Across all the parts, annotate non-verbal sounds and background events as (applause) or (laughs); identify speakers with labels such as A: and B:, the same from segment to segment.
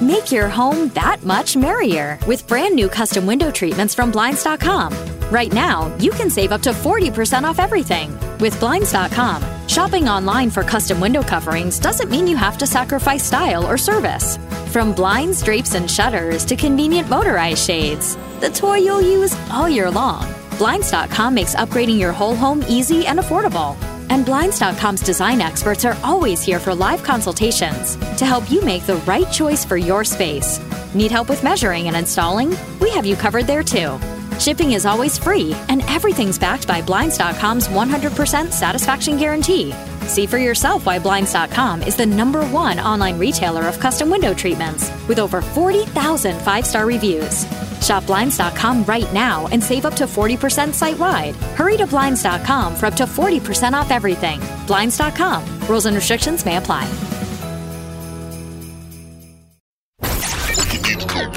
A: Make your home that much merrier with brand new custom window treatments from Blinds.com. Right now, you can save up to 40% off everything. With Blinds.com, shopping online for custom window coverings doesn't mean you have to sacrifice style or service. From blinds, drapes, and shutters to convenient motorized shades, the toy you'll use all year long. Blinds.com makes upgrading your whole home easy and affordable. And Blinds.com's design experts are always here for live consultations to help you make the right choice for your space. Need help with measuring and installing? We have you covered there too. Shipping is always free, and everything's backed by Blinds.com's 100% satisfaction guarantee. See for yourself why Blinds.com is the number one online retailer of custom window treatments with over 40,000 five star reviews. Shop Blinds.com right now and save up to 40% site wide. Hurry to Blinds.com for up to 40% off everything. Blinds.com. Rules and restrictions may apply.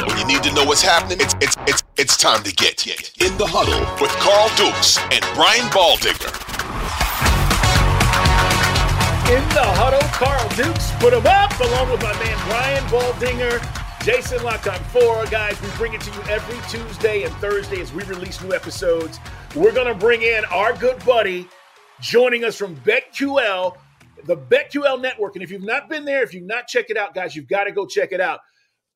B: When you need to know what's happening, it's it's it's it's time to get in the huddle with Carl Dukes and Brian Baldinger.
C: In the huddle, Carl Dukes put him up along with my man Brian Baldinger. Jason Locked on 4. Guys, we bring it to you every Tuesday and Thursday as we release new episodes. We're going to bring in our good buddy joining us from BetQL, the BetQL network. And if you've not been there, if you've not checked it out, guys, you've got to go check it out.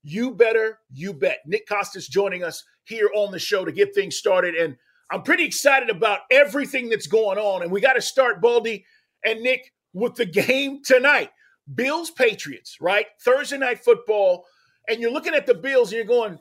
C: You better, you bet. Nick Kostos joining us here on the show to get things started. And I'm pretty excited about everything that's going on. And we got to start, Baldy and Nick, with the (laughs) game tonight. Bills Patriots, right? Thursday night football. And you're looking at the Bills and you're going,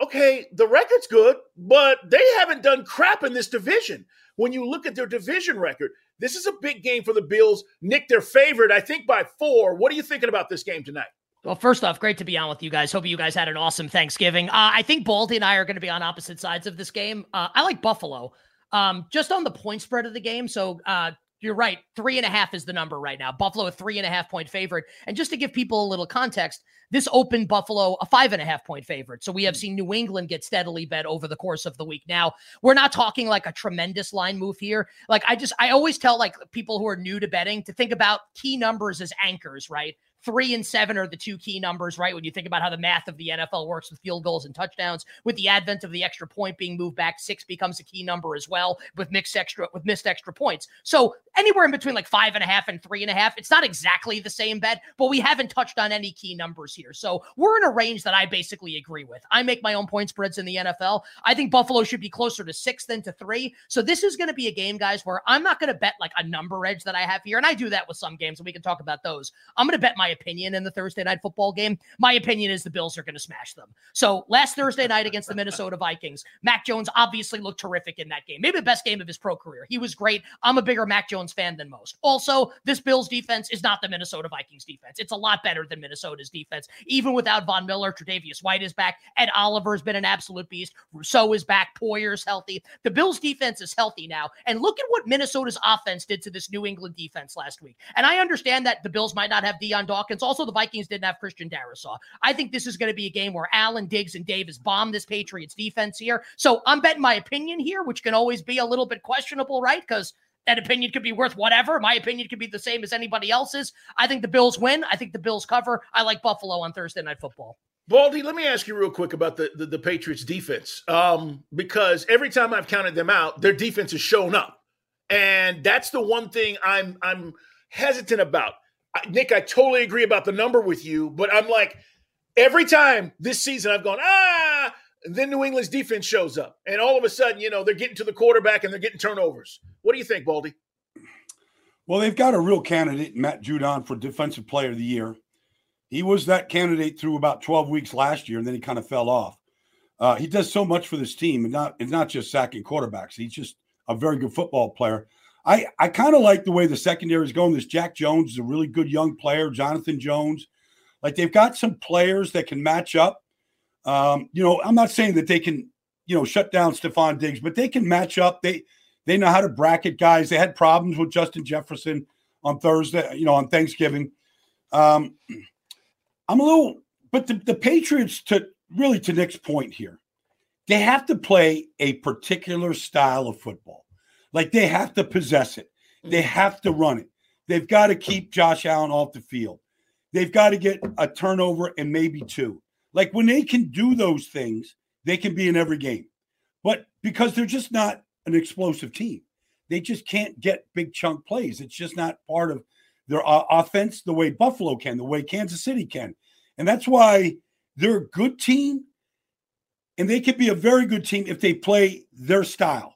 C: okay, the record's good, but they haven't done crap in this division. When you look at their division record, this is a big game for the Bills. Nick, they're favored, I think, by four. What are you thinking about this game tonight?
D: Well, first off, great to be on with you guys. Hope you guys had an awesome Thanksgiving. Uh, I think Baldy and I are going to be on opposite sides of this game. Uh, I like Buffalo. Um, just on the point spread of the game. So uh, you're right. Three and a half is the number right now. Buffalo, a three and a half point favorite. And just to give people a little context, this opened Buffalo a five and a half point favorite. So we have hmm. seen New England get steadily bet over the course of the week. Now, we're not talking like a tremendous line move here. Like I just, I always tell like people who are new to betting to think about key numbers as anchors, right? Three and seven are the two key numbers, right? When you think about how the math of the NFL works with field goals and touchdowns, with the advent of the extra point being moved back, six becomes a key number as well with mixed extra with missed extra points. So anywhere in between like five and a half and three and a half, it's not exactly the same bet, but we haven't touched on any key numbers here. So we're in a range that I basically agree with. I make my own point spreads in the NFL. I think Buffalo should be closer to six than to three. So this is going to be a game, guys, where I'm not going to bet like a number edge that I have here. And I do that with some games, and we can talk about those. I'm going to bet my opinion in the Thursday night football game. My opinion is the Bills are going to smash them. So last Thursday night against the Minnesota Vikings, Mac Jones obviously looked terrific in that game. Maybe the best game of his pro career. He was great. I'm a bigger Mac Jones fan than most. Also, this Bills defense is not the Minnesota Vikings defense. It's a lot better than Minnesota's defense. Even without Von Miller, Tre'Davious White is back. Ed Oliver has been an absolute beast. Rousseau is back. Poyer's healthy. The Bills defense is healthy now. And look at what Minnesota's offense did to this New England defense last week. And I understand that the Bills might not have Dion Dawkins Also, the Vikings didn't have Christian Darrisaw. I think this is going to be a game where Allen, Diggs, and Davis bomb this Patriots defense here. So I'm betting my opinion here, which can always be a little bit questionable, right? Because that opinion could be worth whatever. My opinion could be the same as anybody else's. I think the Bills win. I think the Bills cover. I like Buffalo on Thursday Night Football.
C: Baldy, let me ask you real quick about the, the, the Patriots defense. Um, because every time I've counted them out, their defense has shown up. And that's the one thing I'm I'm hesitant about. Nick, I totally agree about the number with you, but I'm like, every time this season I've gone, ah, then New England's defense shows up. And all of a sudden, you know, they're getting to the quarterback and they're getting turnovers. What do you think, Baldy?
E: Well, they've got a real candidate, Matt Judon, for Defensive Player of the Year. He was that candidate through about 12 weeks last year, and then he kind of fell off. Uh, he does so much for this team, and not it's not just sacking quarterbacks. He's just a very good football player. I, I kind of like the way the secondary is going. This Jack Jones is a really good young player, Jonathan Jones. Like they've got some players that can match up. Um, you know, I'm not saying that they can, you know, shut down Stefon Diggs, but they can match up. They they know how to bracket guys. They had problems with Justin Jefferson on Thursday, you know, on Thanksgiving. Um, I'm a little, but the, the Patriots, to really to Nick's point here, they have to play a particular style of football. Like they have to possess it, they have to run it. They've got to keep Josh Allen off the field. They've got to get a turnover and maybe two. Like when they can do those things, they can be in every game. But because they're just not an explosive team, they just can't get big chunk plays. It's just not part of their uh, offense the way Buffalo can, the way Kansas City can. And that's why they're a good team and they could be a very good team if they play their style.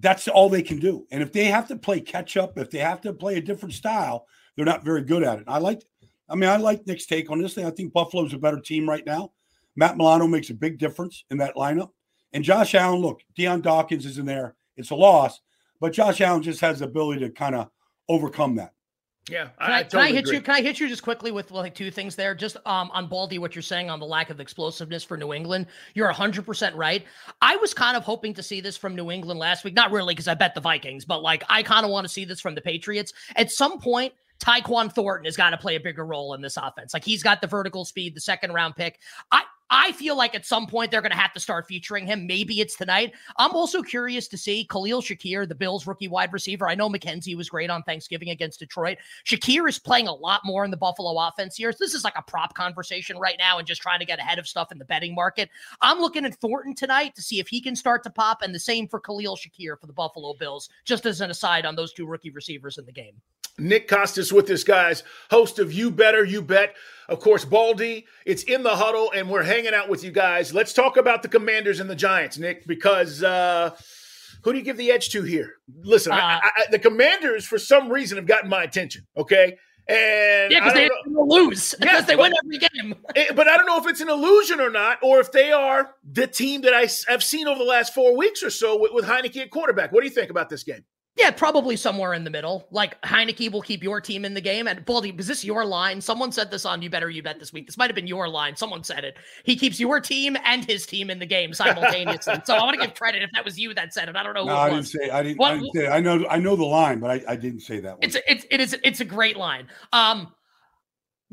E: That's all they can do. And if they have to play catch up, if they have to play a different style, they're not very good at it. I like, I mean, I like Nick's take on this thing. I think Buffalo's a better team right now. Matt Milano makes a big difference in that lineup. And Josh Allen, look, Dion Dawkins is in there. It's a loss, but Josh Allen just has the ability to kind of overcome that.
C: Yeah,
D: can I, I, totally can I hit agree. you? Can I hit you just quickly with like two things there? Just um, on Baldy, what you're saying on the lack of explosiveness for New England. You're 100 percent right. I was kind of hoping to see this from New England last week. Not really, because I bet the Vikings, but like I kind of want to see this from the Patriots at some point. Tyquan Thornton has got to play a bigger role in this offense. Like he's got the vertical speed, the second round pick. I I feel like at some point they're going to have to start featuring him. Maybe it's tonight. I'm also curious to see Khalil Shakir, the Bills rookie wide receiver. I know McKenzie was great on Thanksgiving against Detroit. Shakir is playing a lot more in the Buffalo offense here. This is like a prop conversation right now and just trying to get ahead of stuff in the betting market. I'm looking at Thornton tonight to see if he can start to pop, and the same for Khalil Shakir for the Buffalo Bills, just as an aside on those two rookie receivers in the game.
C: Nick Kostos with us, guys, host of You Better, You Bet. Of course, Baldy, it's in the huddle, and we're hanging out with you guys. Let's talk about the Commanders and the Giants, Nick, because uh, who do you give the edge to here? Listen, uh, I, I, the Commanders, for some reason, have gotten my attention, okay? And
D: yeah, (laughs) because they lose because yeah, they but, win every game. (laughs)
C: Eh, but I don't know if it's an illusion or not, or if they are the team that I, have seen over the last four weeks or so with, with Heinicke at quarterback. What do you think about this game?
D: Yeah, probably somewhere in the middle. Like Heinicke will keep your team in the game. And Baldy, was this your line? Someone said this on You Better You Bet this week. This might have been your line. Someone said it. He keeps your team and his team in the game simultaneously. so I want to give credit if that was you that said it. I don't know.
E: No, I didn't say. I didn't. What, I didn't say. It. I know. I know the line, but I, I didn't say that. One.
D: It's a, it's it is it's a great line. Um,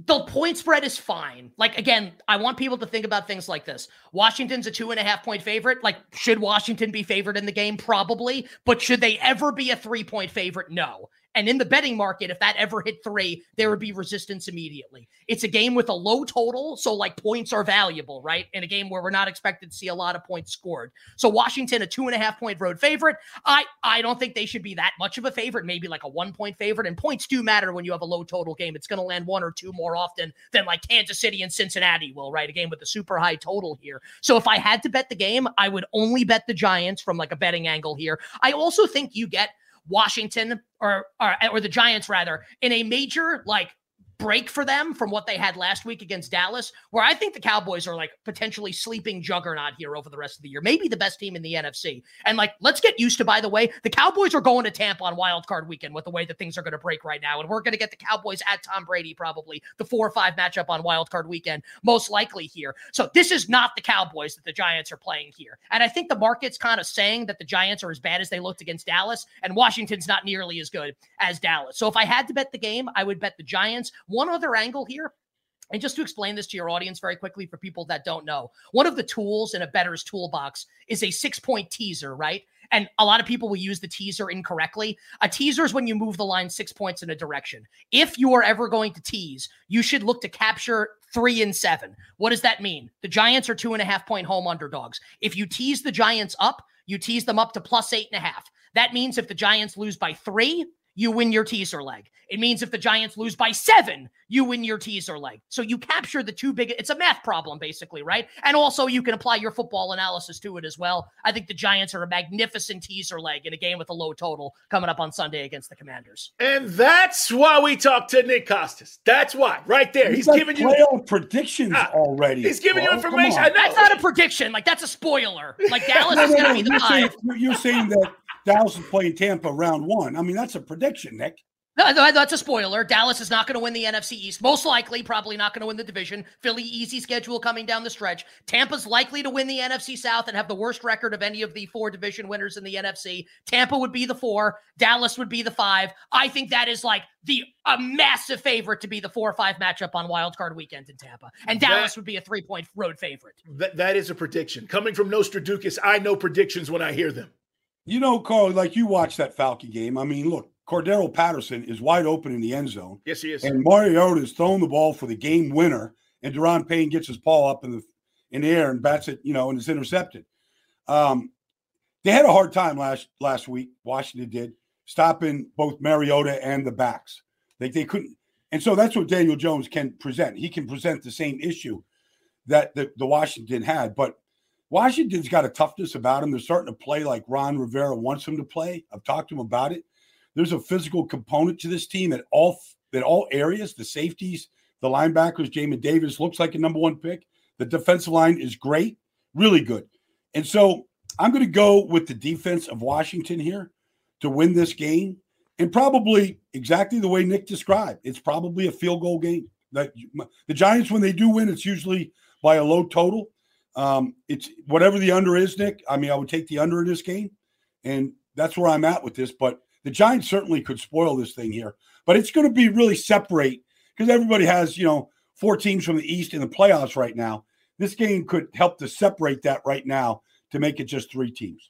D: the point spread is fine. Like again, I want people to think about things like this. Washington's a two and a half point favorite. Like, should Washington be favored in the game? Probably. But should they ever be a three point favorite? No. And in the betting market, if that ever hit three, there would be resistance immediately. It's a game with a low total. So, like, points are valuable, right? In a game where we're not expected to see a lot of points scored. So, Washington, a two and a half point road favorite. I, I don't think they should be that much of a favorite, maybe like a one point favorite. And points do matter when you have a low total game. It's going to land one or two more often than like Kansas City and Cincinnati will, right? A game with a super high total here. So, if I had to bet the game, I would only bet the Giants from like a betting angle here. I also think you get Washington or, or or the Giants rather in a major like break for them from what they had last week against Dallas, where I think the Cowboys are like potentially sleeping juggernaut here over the rest of the year. Maybe the best team in the NFC. And like, let's get used to, by the way, the Cowboys are going to Tampa on wild card weekend with the way that things are going to break right now. And we're going to get the Cowboys at Tom Brady, probably the four or five matchup on wild card weekend, most likely here. So this is not the Cowboys that the Giants are playing here. And I think the market's kind of saying that the Giants are as bad as they looked against Dallas, and Washington's not nearly as good as Dallas. So if I had to bet the game, I would bet the Giants One other angle here and just to explain this to your audience very quickly for people that don't know, one of the tools in a bettor's toolbox is a six point teaser, right? And a lot of people will use the teaser incorrectly. A teaser is when you move the line six points in a direction. If you are ever going to tease, you should look to capture three and seven. What does that mean? The Giants are two and a half point home underdogs. If you tease the Giants up, you tease them up to plus eight and a half. That means if the Giants lose by three, you win your teaser leg. It means if the Giants lose by seven, you win your teaser leg. So you capture the two big, it's a math problem, basically, right? And also you can apply your football analysis to it as well. I think the Giants are a magnificent teaser leg in a game with a low total coming up on Sunday against the Commanders.
C: And that's why we talked to Nick Kostos. That's why, right there. He's,
E: He's
C: giving you
E: predictions
C: Ah,
E: already.
C: He's giving you
E: Oh,
C: information. And
D: That's not a prediction. Like that's a spoiler. Like (laughs) Dallas
E: No,
D: is
E: no,
D: going to
E: no.
D: be the
E: You're saying,
D: five.
E: you're- you're saying that Dallas is playing Tampa round one. I mean, that's a prediction, Nick.
D: No, no, that's a spoiler. Dallas is not going to win the NFC East. Most likely, probably not going to win the division. Philly, easy schedule coming down the stretch. Tampa's likely to win the NFC South and have the worst record of any of the four division winners in the NFC. Tampa would be the four. Dallas would be the five. I think that is like the a massive favorite to be the four or five matchup on Wild Card Weekend in Tampa, and
C: That-
D: Dallas would be a three point road favorite.
C: That, that is a prediction. Coming from Nostraducus, I know predictions when I hear them.
E: You know, Carl, like you watched that Falcon game. I mean, look, Cordarrelle Patterson is wide open in the end zone,
C: Yes, he is.
E: and Mariota is throwing the ball for the game winner, and Daron Payne gets his paw up in the in the air and bats it, you know, and it's intercepted. Um, they had a hard time last last week. Washington did stopping both Mariota and the backs. They they couldn't, and so that's what Daniel Jones can present. He can present the same issue that the, the Washington had, but Washington's got a toughness about him. They're starting to play like Ron Rivera wants them to play. I've talked to him about it. There's a physical component to this team at all at all areas. The safeties, the linebackers, Jamin Davis looks like a number one pick. The defensive line is great, really good. And so I'm going to go with the defense of Washington here to win this game, and probably exactly the way Nick described. It's probably a field goal game. That the Giants, when they do win, it's usually by a low total. Um, it's whatever the under is, Nick. I mean, I would take the under in this game, and that's where I'm at with this. But the Giants certainly could spoil this thing here. But it's going to be really separate because everybody has, you know, four teams from the East in the playoffs right now. This game could help to separate that right now to make it just three teams.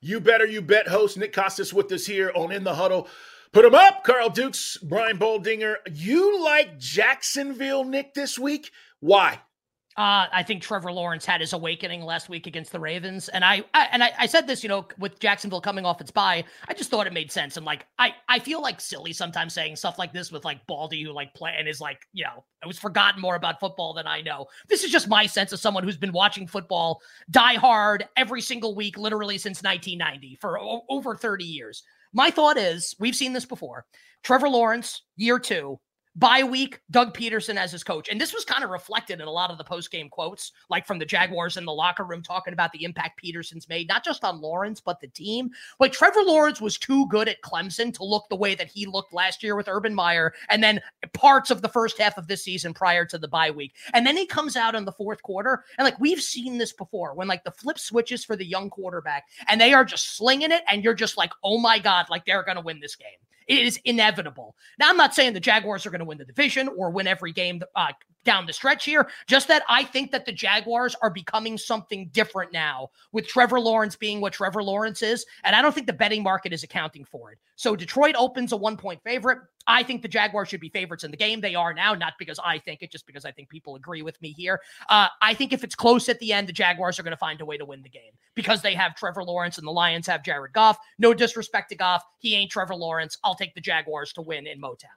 C: You better, you bet. Host Nick Kostos with us here on In the Huddle. Put them up, Carl Dukes, Brian Baldinger. You like Jacksonville, Nick, this week? Why?
D: Uh, I think Trevor Lawrence had his awakening last week against the Ravens, and I, I and I, I said this, you know, with Jacksonville coming off its bye, I just thought it made sense. And like, I, I feel like silly sometimes saying stuff like this with like Baldy, who like play and is like, you know, I was forgotten more about football than I know. This is just my sense of someone who's been watching football die hard every single week, literally since 1990 for o- over 30 years. My thought is, we've seen this before. Trevor Lawrence, year two, Bye week, Doug Pederson as his coach. And this was kind of reflected in a lot of the post game quotes, like from the Jaguars in the locker room, talking about the impact Pederson's made, not just on Lawrence, but the team. Like Trevor Lawrence was too good at Clemson to look the way that he looked last year with Urban Meyer and then parts of the first half of this season prior to the bye week. And then he comes out in the fourth quarter. And like we've seen this before when like the flip switches for the young quarterback and they are just slinging it. And you're just like, oh my God, like they're going to win this game. It is inevitable. Now, I'm not saying the Jaguars are going to win the division or win every game uh, down the stretch here. Just that I think that the Jaguars are becoming something different now with Trevor Lawrence being what Trevor Lawrence is. And I don't think the betting market is accounting for it. So Detroit opens a one point favorite. I think the Jaguars should be favorites in the game. They are now, not because I think it, just because I think people agree with me here. Uh, I think if it's close at the end, the Jaguars are going to find a way to win the game because they have Trevor Lawrence and the Lions have Jared Goff. No disrespect to Goff. He ain't Trevor Lawrence. I'll take the Jaguars to win in Motown.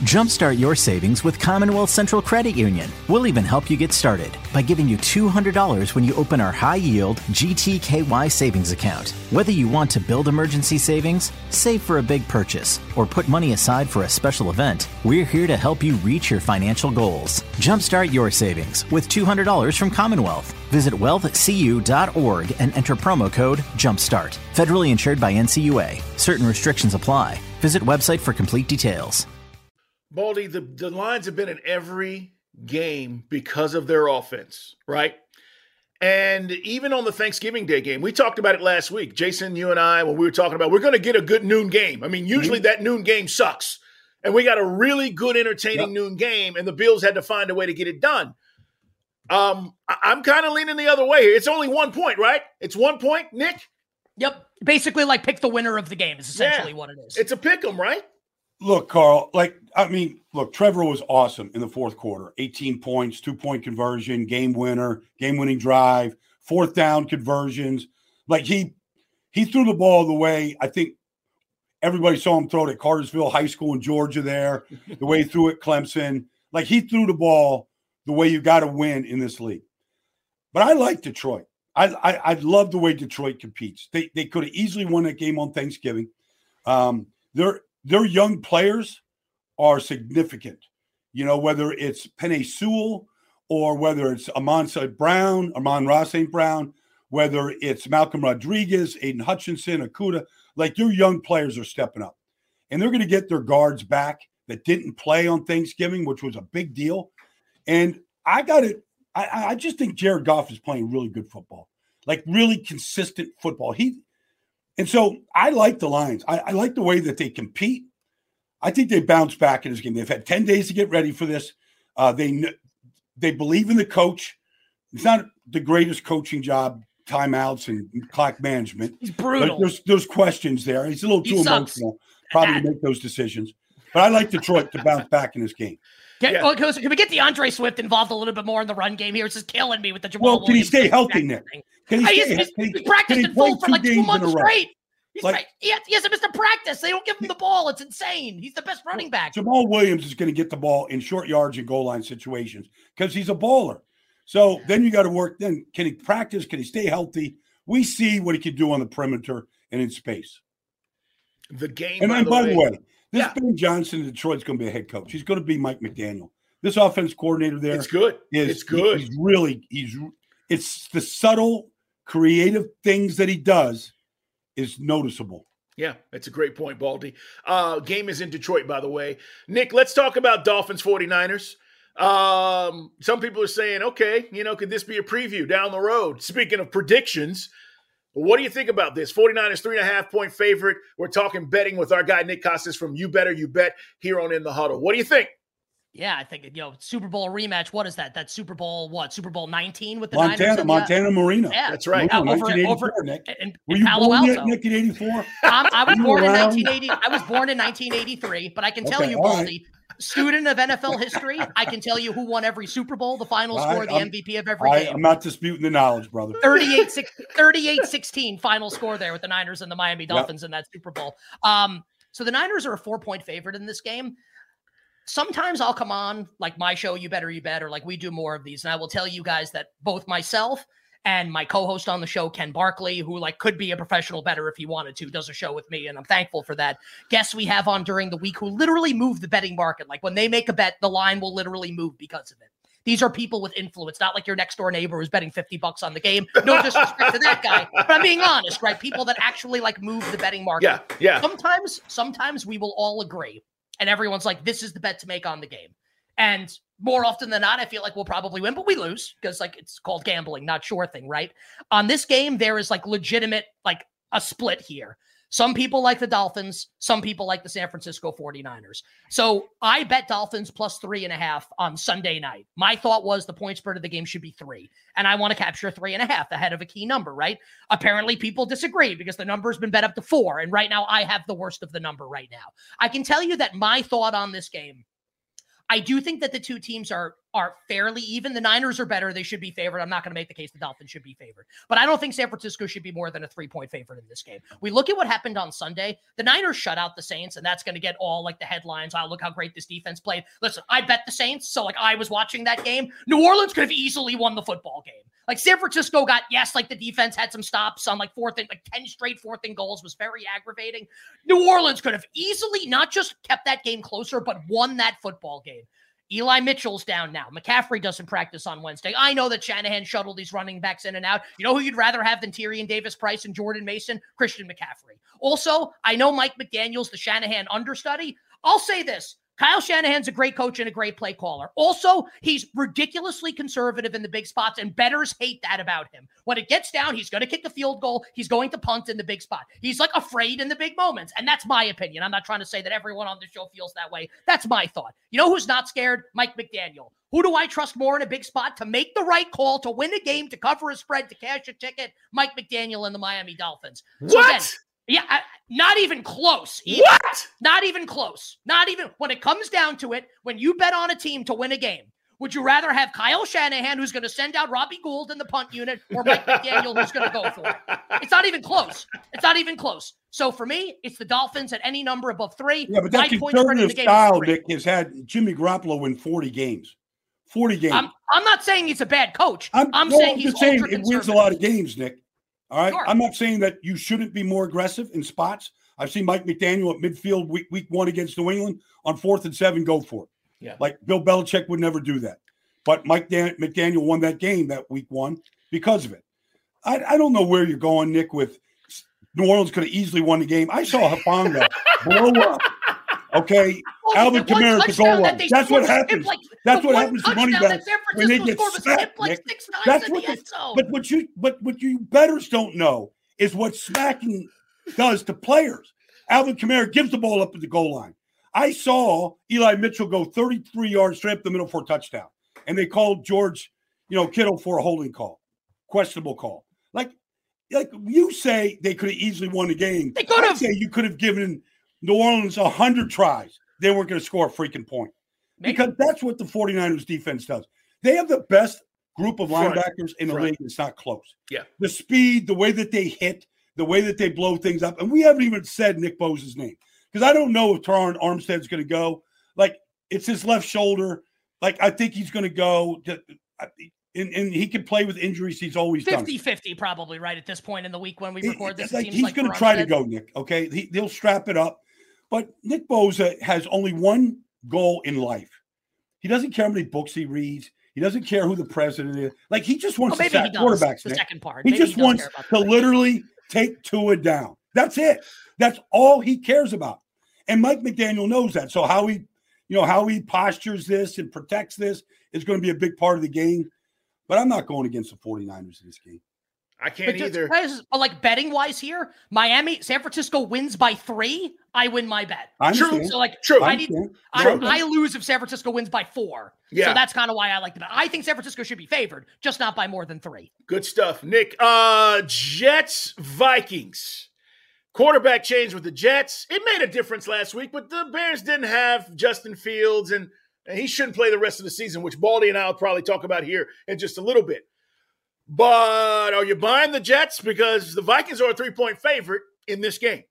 F: Jumpstart your savings with Commonwealth Central Credit Union. We'll even help you get started by giving you $200 when you open our high yield GTKY savings account. Whether you want to build emergency savings, save for a big purchase, or put money aside for a special event, we're here to help you reach your financial goals. Jumpstart your savings with $200 from Commonwealth. Visit wealthcu.org and enter promo code JUMPSTART. Federally insured by NCUA. Certain restrictions apply. Visit website for complete details.
C: Baldy, the, the lines have been in every game because of their offense, right? And even on the Thanksgiving Day game, we talked about it last week. Jason, you and I, when we were talking about, we're going to get a good noon game. I mean, usually mm-hmm. that noon game sucks. And we got a really good, entertaining yep. noon game, and the Bills had to find a way to get it done. Um, I- am kind of leaning the other way here. It's only one point, right? It's one point, Nick?
D: Yep. Basically, like pick the winner of the game is essentially yeah. what it is.
C: It's a pick 'em, right?
E: Look, Carl, like, I mean, look, Trevor was awesome in the fourth quarter 18 points, two point conversion, game winner, game winning drive, fourth down conversions. Like, he, he threw the ball the way I think everybody saw him throw it at Cartersville High School in Georgia there, the way he threw it Clemson. Like, he threw the ball the way you got to win in this league. But I like Detroit. I, I, I love the way Detroit competes. They, they could have easily won that game on Thanksgiving. Um, they're their young players are significant. You know, whether it's Penei Sewell or whether it's Amon St. Brown, Amon-Ra St. Brown, whether it's Malcolm Rodriguez, Aidan Hutchinson, Okudah, like your young players are stepping up. And they're going to get their guards back that didn't play on Thanksgiving, which was a big deal. And I got it. I, I just think Jared Goff is playing really good football, like really consistent football. He and so I like the Lions. I, I, like the way that they compete. I think they bounce back in this game. They've had 10 days to get ready for this. Uh, they they believe in the coach. It's not the greatest coaching job, timeouts and clock management.
D: He's brutal.
E: There's, there's questions there. He's a little too emotional, probably to make those decisions. But I like Detroit to bounce back in this game.
D: Can, yeah. well, can we get D'Andre Swift involved a little bit more in the run game here? It's just killing me with the Jamaal.
E: Well, can he stay healthy, Nick?
D: Can he stay, he's, he's, he's practiced in full for like two months straight. He's like, he, has, he hasn't missed a practice. They don't give him the ball. It's insane. He's the best running back.
E: Jamaal Williams is going to get the ball in short yards and goal line situations because he's a baller. So then you got to work. Then can he practice? Can he stay healthy? We see what he can do on the perimeter and in space.
C: The game.
E: And by, the, way, the way, this yeah. Ben Johnson in Detroit's going to be a head coach. He's going to be Mike McDaniel. This offense coordinator there,
C: it's good.
E: Is,
C: it's good.
E: He's really he's. It's the subtle, creative things that he does is noticeable.
C: Yeah, that's a great point, Baldy. Uh, game is in Detroit, by the way. Nick, let's talk about Dolphins 49ers. Um, some people are saying, okay, you know, could this be a preview down the road? Speaking of predictions, what do you think about this? 49ers, three and a half point favorite. We're talking betting with our guy, Nick Kostos from You Better You Bet here on In the Huddle. What do you think?
D: Yeah, I think you know Super Bowl rematch. What is that? That Super Bowl what? Super Bowl nineteen with the
E: Montana,
D: Niners
E: Montana Marino.
D: Yeah,
C: that's right.
D: Uh, over, over Nick. In,
E: Were you
D: Palo
E: born
D: Alto.
E: in 1984? Um,
D: I was born in 1980. I was born in 1983, but I can tell you, Baldy, right. Student of NFL history, I can tell you who won every Super Bowl, the final I, score, the I'm, MVP of every
E: I,
D: game.
E: I'm not disputing the knowledge, brother.
D: 38 38 16 final score there with the Niners and the Miami Dolphins yep. in that Super Bowl. Um, so the Niners are a four point favorite in this game sometimes I'll come on like my show, You Better You Bet, or like we do more of these. And I will tell you guys that both myself and my co-host on the show, Ken Barkley, who like could be a professional better if he wanted to, does a show with me, and I'm thankful for that. Guests we have on during the week who literally move the betting market. Like when they make a bet, the line will literally move because of it. These are people with influence, not like your next door neighbor who's betting 50 bucks on the game. No (laughs) disrespect to that guy, but I'm being honest, right? People that actually like move the betting market.
C: Yeah, yeah.
D: Sometimes, sometimes we will all agree and everyone's like, this is the bet to make on the game. And more often than not, I feel like we'll probably win, but we lose because like it's called gambling, not sure thing, right? On this game, there is like legitimate, like a split here. Some people like the Dolphins. Some people like the San Francisco 49ers. So I bet Dolphins plus three and a half on Sunday night. My thought was the point spread of the game should be three. And I want to capture three and a half ahead of a key number, right? Apparently, people disagree because the number's been bet up to four. And right now, I have the worst of the number right now. I can tell you that my thought on this game I do think that the two teams are are fairly even. The Niners are better; they should be favored. I'm not going to make the case the Dolphins should be favored, but I don't think San Francisco should be more than a three point favorite in this game. We look at what happened on Sunday. The Niners shut out the Saints, and that's going to get all like the headlines. Oh, look how great this defense played. Listen, I bet the Saints, so like I was watching that game. New Orleans could have easily won the football game. Like San Francisco got yes, like the defense had some stops on like fourth and like 10 straight fourth and goals was very aggravating. New Orleans could have easily not just kept that game closer, but won that football game. Eli Mitchell's down now. McCaffrey doesn't practice on Wednesday. I know that Shanahan shuttled these running backs in and out. You know who you'd rather have than Tyrion Davis Price and Jordan Mason? Christian McCaffrey. Also, I know Mike McDaniel's the Shanahan understudy. I'll say this Kyle Shanahan's a great coach and a great play caller. Also, he's ridiculously conservative in the big spots, and betters hate that about him. When it gets down, he's going to kick the field goal. He's going to punt in the big spot. He's like afraid in the big moments. And that's my opinion. I'm not trying to say that everyone on the show feels that way. That's my thought. You know who's not scared? Mike McDaniel. Who do I trust more in a big spot to make the right call, to win a game, to cover a spread, to cash a ticket? Mike McDaniel and the Miami Dolphins.
C: What?
D: Again, yeah, I, not even close.
C: What?
D: Not even close. Not even when it comes down to it, when you bet on a team to win a game, would you rather have Kyle Shanahan, who's going to send out Robbie Gould in the punt unit, or Mike McDaniel, who's going to go for it? It's not even close. It's not even close. So for me, it's the Dolphins at any number above three.
E: Yeah, but that
D: My point spread in
E: conservative
D: the game is
E: style. Nick, has had Jimmy Garoppolo win 40 games. 40 games.
D: I'm, I'm not saying he's a bad coach. I'm,
E: no,
D: saying he's
E: just saying it wins a lot of games, Nick. All right.
D: Sure.
E: I'm not saying that you shouldn't be more aggressive in spots. I've seen Mike McDaniel at midfield week, week one against New England on fourth and seven, go for it.
C: Yeah.
E: Like Bill Belichick would never do that. But Mike Dan- McDaniel won that game that week one because of it. I, I don't know where you're going, Nick, with New Orleans could have easily won the game. I saw Hufanga (laughs) blow up. Okay.
D: Well,
E: Alvin Kamara to goal line. That's what happens.
D: like-
E: That's what happens to
D: that
E: backs when they get smacked,
D: like
E: That's what
D: the
E: the, but what you but what you betters don't know is what smacking does to players. Alvin Kamara gives the ball up at the goal line. I saw Eli Mitchell go 33 yards straight up the middle for a touchdown, and they called George, you know, Kittle for a holding call, questionable call. Like, like you say, they could have easily won the game.
D: They could have.
E: say you could have given New Orleans hundred tries. They weren't going to score a freaking point
D: Maybe.
E: because that's what the 49ers defense does. They have the best group of linebackers in the
C: Front.
E: league. It's not close.
C: Yeah.
E: The speed, the way that they hit, the way that they blow things up. And we haven't even said Nick Bosa's name because I don't know if Terron Armstead's going to go. Like, it's his left shoulder. Like, I think he's going to go. To, and, and he can play with injuries. He's always done.
D: 50 50 probably right at this point in the week when we record this.
E: it's like he's
D: like
E: going to try to go, Nick. Okay, he, he'll strap it up. But Nick Bosa has only one goal in life. He doesn't care how many books he reads. He doesn't care who the president is. Like he just wants
D: Well,
E: to
D: he
E: sack quarterbacks.
D: The second part.
E: He
D: Maybe
E: just
D: does
E: wants to literally take Tua down. That's it. That's all he cares about. And Mike McDaniel knows that. So how he, you know, how he postures this and protects this is going to be a big part of the game. But I'm not going against the 49ers in this game.
C: I can't
D: But
C: either.
D: guys, but like betting wise here, Miami, San Francisco wins by three. I win my bet.
E: I
C: True.
E: understand.
D: So like,
C: True.
D: I
E: I
D: need. I,
C: True.
D: I lose if San Francisco wins by four.
C: Yeah.
D: So that's kind of why I like the bet. I think San Francisco should be favored, just not by more than three.
C: Good stuff, Nick. Uh Jets Vikings. Quarterback change with the Jets. It made a difference last week, but the Bears didn't have Justin Fields, and and he shouldn't play the rest of the season, which Baldy and I will probably talk about here in just a little bit. But are you buying the Jets because the Vikings are a three point favorite in this game?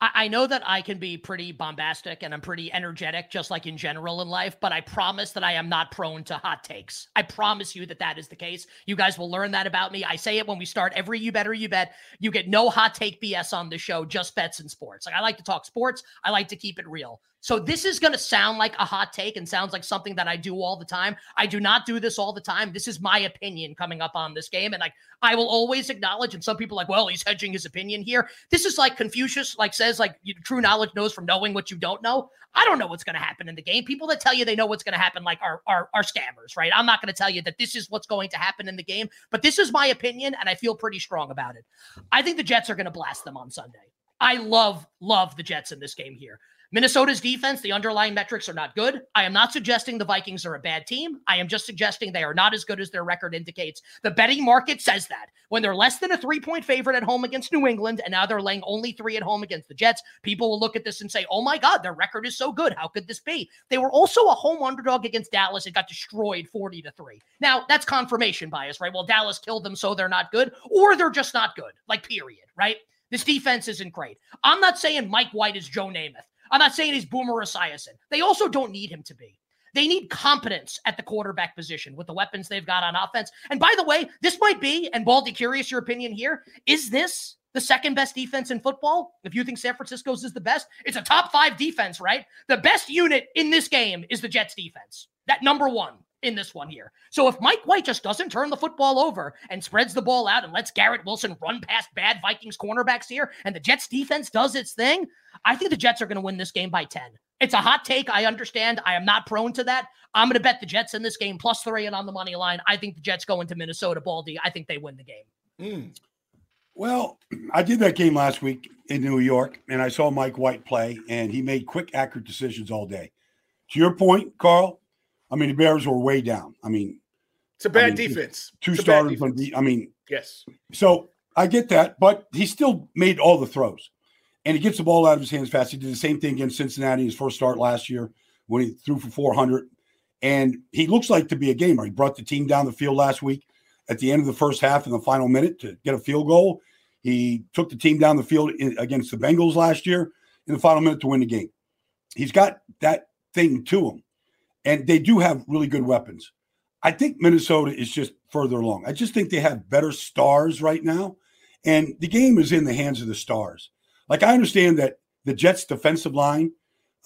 D: I, know that I can be pretty bombastic and I'm pretty energetic, just like in general in life, but I promise that I am not prone to hot takes. I promise you that that is the case. You guys will learn that about me. I say it when we start every You Better You Bet. You get no hot take BS on the show, just bets and sports. Like I like to talk sports, I like to keep it real. So this is going to sound like a hot take and sounds like something that I do all the time. I do not do this all the time. This is my opinion coming up on this game. And like I will always acknowledge, and some people like, well, he's hedging his opinion here. This is like Confucius, like says, like true knowledge knows from knowing what you don't know. I don't know what's going to happen in the game. People that tell you they know what's going to happen, like are, are are scammers, right? I'm not going to tell you that this is what's going to happen in the game, but this is my opinion, and I feel pretty strong about it. I think the Jets are going to blast them on Sunday. I love love the Jets in this game here. Minnesota's defense, the underlying metrics are not good. I am not suggesting the Vikings are a bad team. I am just suggesting they are not as good as their record indicates. The betting market says that. When they're less than a three point favorite at home against New England, and now they're laying only three at home against the Jets, people will look at this and say, oh my God, their record is so good. How could this be? They were also a home underdog against Dallas and got destroyed 40 to 3. Now, that's confirmation bias, right? Well, Dallas killed them, so they're not good, or they're just not good, like, period, right? This defense isn't great. I'm not saying Mike White is Joe Namath. I'm not saying he's Boomer Esiason. They also don't need him to be. They need competence at the quarterback position with the weapons they've got on offense. And by the way, this might be, and Baldy, curious your opinion here, is this the second best defense in football? If you think San Francisco's is the best, it's a top five defense, right? The best unit in this game is the Jets defense. That number one in this one here. So if Mike White just doesn't turn the football over and spreads the ball out and lets Garrett Wilson run past bad Vikings cornerbacks here and the Jets defense does its thing, I think the Jets are going to win this game by 10. It's a hot take. I understand. I am not prone to that. I'm going to bet the Jets in this game plus three and on the money line. I think the Jets go into Minnesota, Baldy. I think they win the game.
E: Mm. Well, (clears throat) I did that game last week in New York, and I saw Mike White play, and he made quick, accurate decisions all day. To your point, Carl, I mean, the Bears were way down. I mean,
C: it's a bad
E: I mean,
C: defense.
E: Two
C: It's
E: starters from the, I mean,
C: Yes.
E: so I get that, but he still made all the throws. And he gets the ball out of his hands fast. He did the same thing against Cincinnati in his first start last year when he threw for 400. And he looks like to be a gamer. He brought the team down the field last week at the end of the first half in the final minute to get a field goal. He took the team down the field in, against the Bengals last year in the final minute to win the game. He's got that thing to him. And they do have really good weapons. I think Minnesota is just further along. I just think they have better stars right now. And the game is in the hands of the stars. Like I understand that the Jets' defensive line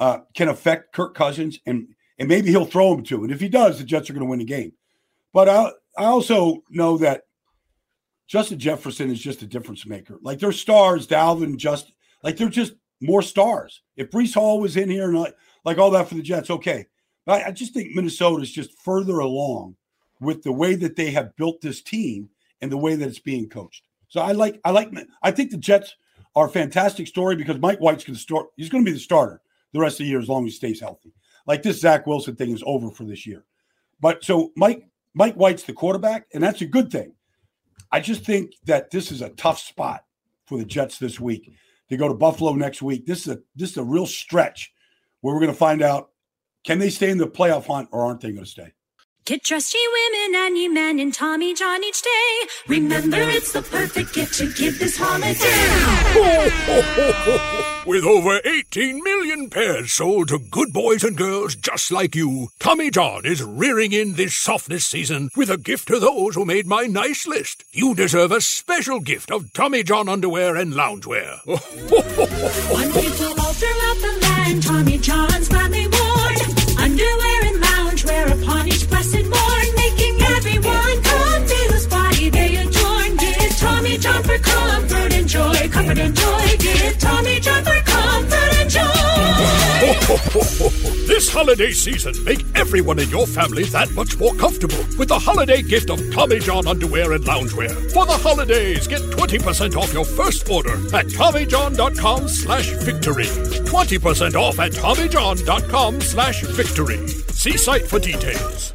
E: uh, can affect Kirk Cousins, and and maybe he'll throw him to. And if he does, the Jets are going to win the game. But I I also know that Justin Jefferson is just a difference maker. Like their stars, Dalvin, just like they're just more stars. If Breece Hall was in here and like, like all that for the Jets, okay. I, I just think Minnesota is just further along with the way that they have built this team and the way that it's being coached. So I like I like I think the Jets are a fantastic story because Mike White's going to start. He's going to be the starter the rest of the year as long as he stays healthy. Like this Zach Wilson thing is over for this year. But so Mike Mike White's the quarterback, and that's a good thing. I just think that this is a tough spot for the Jets this week. They go to Buffalo next week. This is a this is a real stretch where we're going to find out can they stay in the playoff hunt or aren't they going to stay?
G: Get dressed, ye women and ye men in Tommy John each day. Remember, it's the perfect gift to give this holiday. (laughs)
H: With over 18 million pairs sold to good boys and girls just like you, Tommy John is rearing in this softness season with a gift to those who made my nice list. You deserve a special gift of Tommy John underwear and loungewear. (laughs)
G: and. Give Tommy comfort and joy.
H: this holiday season, make everyone in your family that much more comfortable with the holiday gift of Tommy John underwear and loungewear. For the holidays, get 20% off your first order at TommyJohn.com slash victory. 20% off at TommyJohn.com slash victory. See site for details.